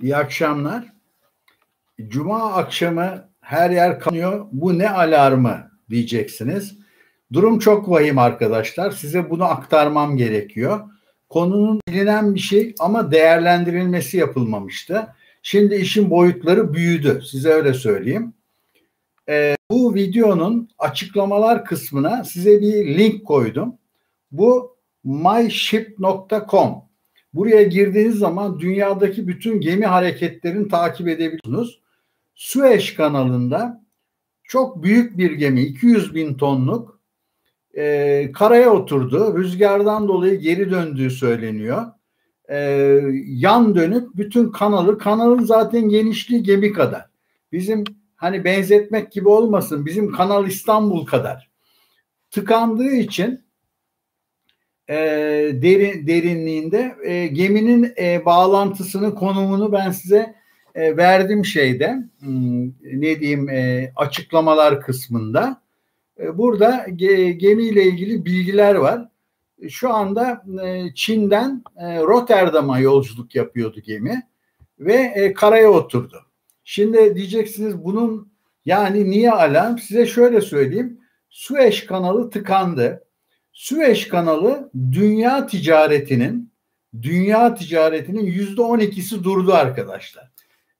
İyi akşamlar. Cuma akşamı her yer kanıyor. Bu ne alarmı diyeceksiniz. Durum çok vahim arkadaşlar. Size bunu aktarmam gerekiyor. Konunun bilinen bir şey ama değerlendirilmesi yapılmamıştı. Şimdi işin boyutları büyüdü. Size öyle söyleyeyim. Ee, bu videonun açıklamalar kısmına size bir link koydum. Bu myship.com Buraya girdiğiniz zaman dünyadaki bütün gemi hareketlerini takip edebiliyorsunuz. Süveyş kanalında çok büyük bir gemi 200 bin tonluk e, karaya oturdu. Rüzgardan dolayı geri döndüğü söyleniyor. E, yan dönüp bütün kanalı, kanalın zaten genişliği gemi kadar. Bizim hani benzetmek gibi olmasın bizim kanal İstanbul kadar. Tıkandığı için e, derin derinliğinde e, geminin e, bağlantısını konumunu ben size e, verdim şeyde hmm, ne diyeyim e, açıklamalar kısmında e, burada ge, gemiyle ilgili bilgiler var. Şu anda e, Çin'den e, Rotterdam'a yolculuk yapıyordu gemi ve e, karaya oturdu. Şimdi diyeceksiniz bunun yani niye alarm? Size şöyle söyleyeyim. Sueş kanalı tıkandı. Süveyş kanalı dünya ticaretinin dünya ticaretinin yüzde on ikisi durdu arkadaşlar.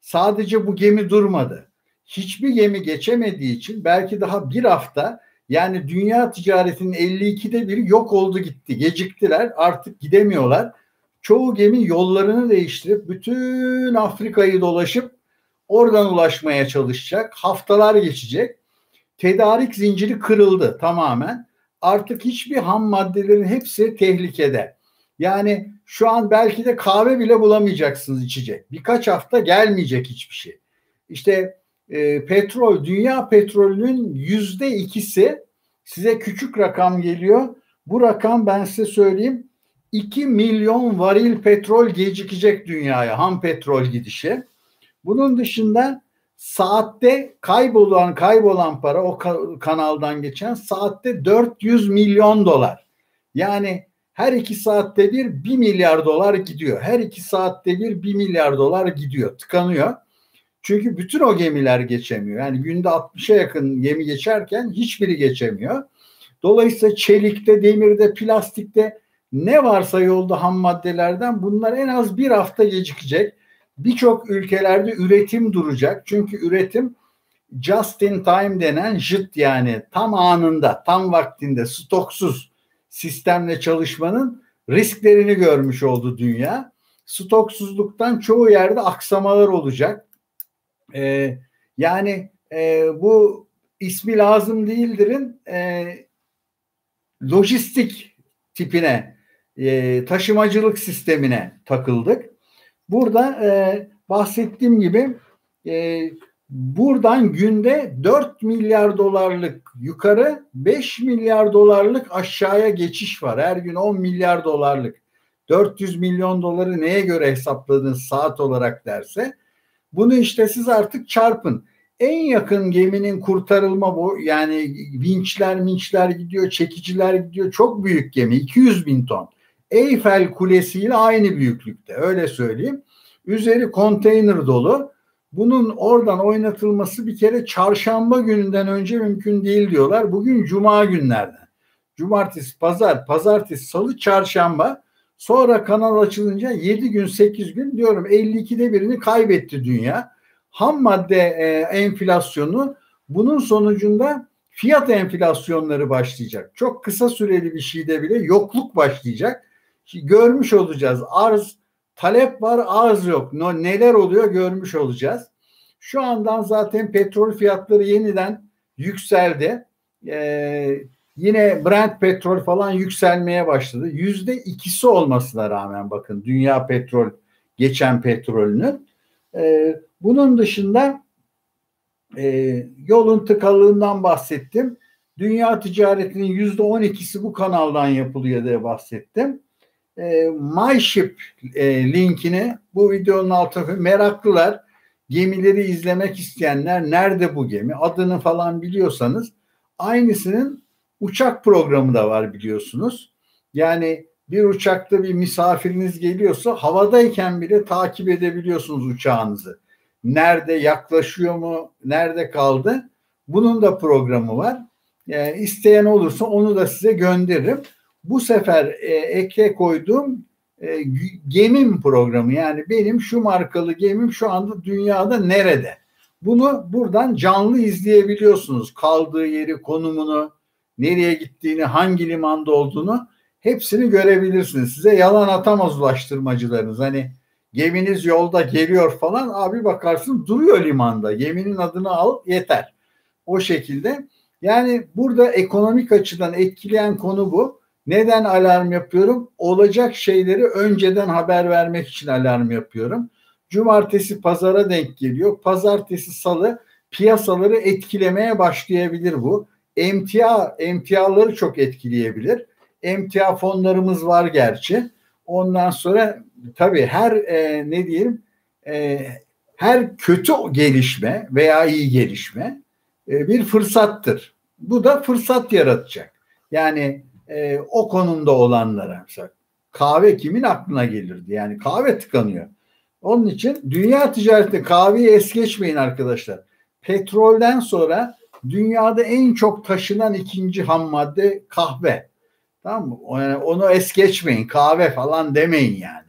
Sadece bu gemi durmadı. Hiçbir gemi geçemediği için belki daha bir hafta yani dünya ticaretinin 52'de biri yok oldu gitti. Geciktiler artık gidemiyorlar. Çoğu gemi yollarını değiştirip bütün Afrika'yı dolaşıp oradan ulaşmaya çalışacak. Haftalar geçecek. Tedarik zinciri kırıldı tamamen artık hiçbir ham maddelerin hepsi tehlikede. Yani şu an belki de kahve bile bulamayacaksınız içecek. Birkaç hafta gelmeyecek hiçbir şey. İşte e, petrol, dünya petrolünün yüzde ikisi size küçük rakam geliyor. Bu rakam ben size söyleyeyim 2 milyon varil petrol gecikecek dünyaya ham petrol gidişi. Bunun dışında saatte kaybolan kaybolan para o kanaldan geçen saatte 400 milyon dolar. Yani her iki saatte bir bir milyar dolar gidiyor. Her iki saatte bir bir milyar dolar gidiyor. Tıkanıyor. Çünkü bütün o gemiler geçemiyor. Yani günde 60'a yakın gemi geçerken hiçbiri geçemiyor. Dolayısıyla çelikte, demirde, plastikte ne varsa yolda ham maddelerden bunlar en az bir hafta gecikecek birçok ülkelerde üretim duracak. Çünkü üretim just in time denen JIT yani tam anında, tam vaktinde stoksuz sistemle çalışmanın risklerini görmüş oldu dünya. Stoksuzluktan çoğu yerde aksamalar olacak. Ee, yani e, bu ismi lazım değildirin e, lojistik tipine, e, taşımacılık sistemine takıldık. Burada e, bahsettiğim gibi e, buradan günde 4 milyar dolarlık yukarı 5 milyar dolarlık aşağıya geçiş var. Her gün 10 milyar dolarlık. 400 milyon doları neye göre hesapladınız saat olarak derse bunu işte siz artık çarpın. En yakın geminin kurtarılma bu yani vinçler minçler gidiyor, çekiciler gidiyor. Çok büyük gemi 200 bin ton. Eyfel Kulesi ile aynı büyüklükte öyle söyleyeyim. Üzeri konteyner dolu. Bunun oradan oynatılması bir kere çarşamba gününden önce mümkün değil diyorlar. Bugün cuma günlerden. Cumartesi, pazar, pazartesi, salı, çarşamba. Sonra kanal açılınca 7 gün 8 gün diyorum 52'de birini kaybetti dünya. Ham madde e, enflasyonu bunun sonucunda fiyat enflasyonları başlayacak. Çok kısa süreli bir şeyde bile yokluk başlayacak görmüş olacağız. Arz talep var arz yok. No, neler oluyor görmüş olacağız. Şu andan zaten petrol fiyatları yeniden yükseldi. Ee, yine Brent petrol falan yükselmeye başladı. Yüzde ikisi olmasına rağmen bakın dünya petrol geçen petrolünün. Ee, bunun dışında e, yolun tıkalığından bahsettim. Dünya ticaretinin yüzde on ikisi bu kanaldan yapılıyor diye bahsettim e, MyShip e, linkini bu videonun altına meraklılar gemileri izlemek isteyenler nerede bu gemi adını falan biliyorsanız aynısının uçak programı da var biliyorsunuz. Yani bir uçakta bir misafiriniz geliyorsa havadayken bile takip edebiliyorsunuz uçağınızı. Nerede yaklaşıyor mu, nerede kaldı? Bunun da programı var. E, isteyen olursa onu da size gönderirim. Bu sefer e, ekle koyduğum e, gemim programı yani benim şu markalı gemim şu anda dünyada nerede? Bunu buradan canlı izleyebiliyorsunuz. Kaldığı yeri, konumunu, nereye gittiğini, hangi limanda olduğunu hepsini görebilirsiniz. Size yalan atamaz ulaştırmacılarınız. Hani geminiz yolda geliyor falan abi bakarsın duruyor limanda. Geminin adını al yeter. O şekilde. Yani burada ekonomik açıdan etkileyen konu bu. Neden alarm yapıyorum? Olacak şeyleri önceden haber vermek için alarm yapıyorum. Cumartesi pazara denk geliyor. Pazartesi salı piyasaları etkilemeye başlayabilir bu. Emtia, emtiaları çok etkileyebilir. Emtia fonlarımız var gerçi. Ondan sonra tabii her e, ne diyelim e, her kötü gelişme veya iyi gelişme e, bir fırsattır. Bu da fırsat yaratacak. Yani e, o konumda olanlara mesela kahve kimin aklına gelirdi? Yani kahve tıkanıyor. Onun için dünya ticareti kahveyi es geçmeyin arkadaşlar. Petrolden sonra dünyada en çok taşınan ikinci ham madde kahve. Tamam mı? Yani onu es geçmeyin. Kahve falan demeyin yani.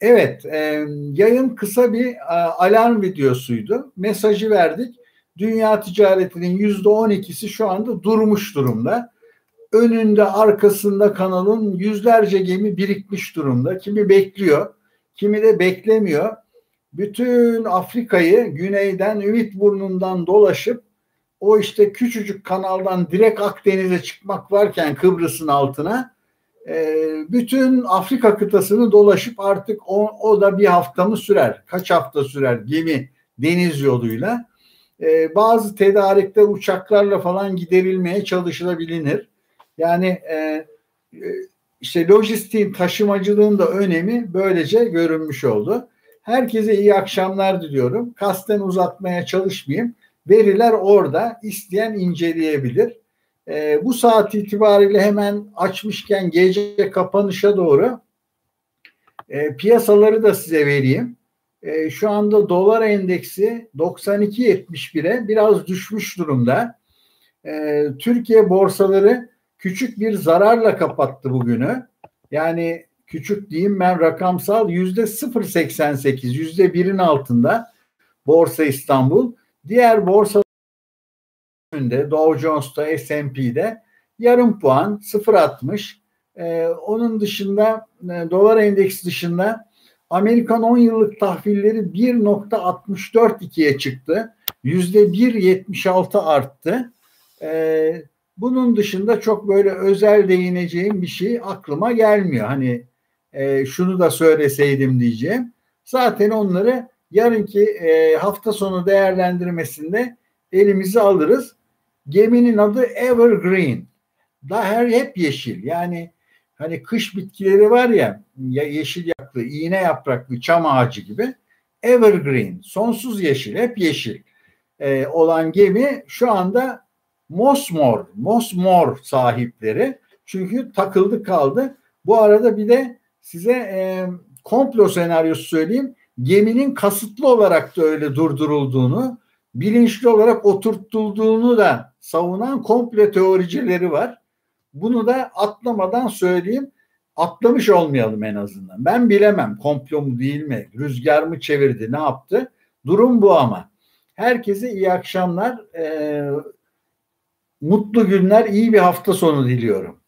Evet, e, yayın kısa bir e, alarm videosuydu. Mesajı verdik. Dünya ticaretinin yüzde on ikisi şu anda durmuş durumda. Önünde arkasında kanalın yüzlerce gemi birikmiş durumda. Kimi bekliyor, kimi de beklemiyor. Bütün Afrika'yı güneyden Ümit Burnu'ndan dolaşıp o işte küçücük kanaldan direkt Akdeniz'e çıkmak varken Kıbrıs'ın altına e, bütün Afrika kıtasını dolaşıp artık o, o da bir hafta mı sürer? Kaç hafta sürer gemi deniz yoluyla? E, bazı tedarikler uçaklarla falan giderilmeye çalışılabilir. Yani e, işte lojistiğin taşımacılığın da önemi böylece görünmüş oldu. Herkese iyi akşamlar diliyorum. Kasten uzatmaya çalışmayayım. Veriler orada. isteyen inceleyebilir. E, bu saat itibariyle hemen açmışken gece kapanışa doğru e, piyasaları da size vereyim. E, şu anda dolar endeksi 92.71'e biraz düşmüş durumda. E, Türkiye borsaları küçük bir zararla kapattı bugünü. Yani küçük diyeyim ben rakamsal yüzde 0.88 yüzde birin altında Borsa İstanbul. Diğer borsa önünde Dow Jones'ta S&P'de yarım puan 0.60 ee, onun dışında e, dolar endeksi dışında Amerikan 10 yıllık tahvilleri 1.64.2'ye çıktı. %1.76 arttı. Ee, bunun dışında çok böyle özel değineceğim bir şey aklıma gelmiyor. Hani e, şunu da söyleseydim diyeceğim. Zaten onları yarınki e, hafta sonu değerlendirmesinde elimize alırız. Geminin adı Evergreen. Daha her hep yeşil. Yani hani kış bitkileri var ya, ya yeşil yapraklı, iğne yapraklı çam ağacı gibi. Evergreen, sonsuz yeşil, hep yeşil e, olan gemi şu anda Mosmor, Mosmor sahipleri. Çünkü takıldı kaldı. Bu arada bir de size e, komplo senaryosu söyleyeyim geminin kasıtlı olarak da öyle durdurulduğunu, bilinçli olarak oturtulduğunu da savunan komple teoricileri var. Bunu da atlamadan söyleyeyim. Atlamış olmayalım en azından. Ben bilemem komplo mu değil mi, rüzgar mı çevirdi, ne yaptı? Durum bu ama. Herkese iyi akşamlar, e, mutlu günler, iyi bir hafta sonu diliyorum.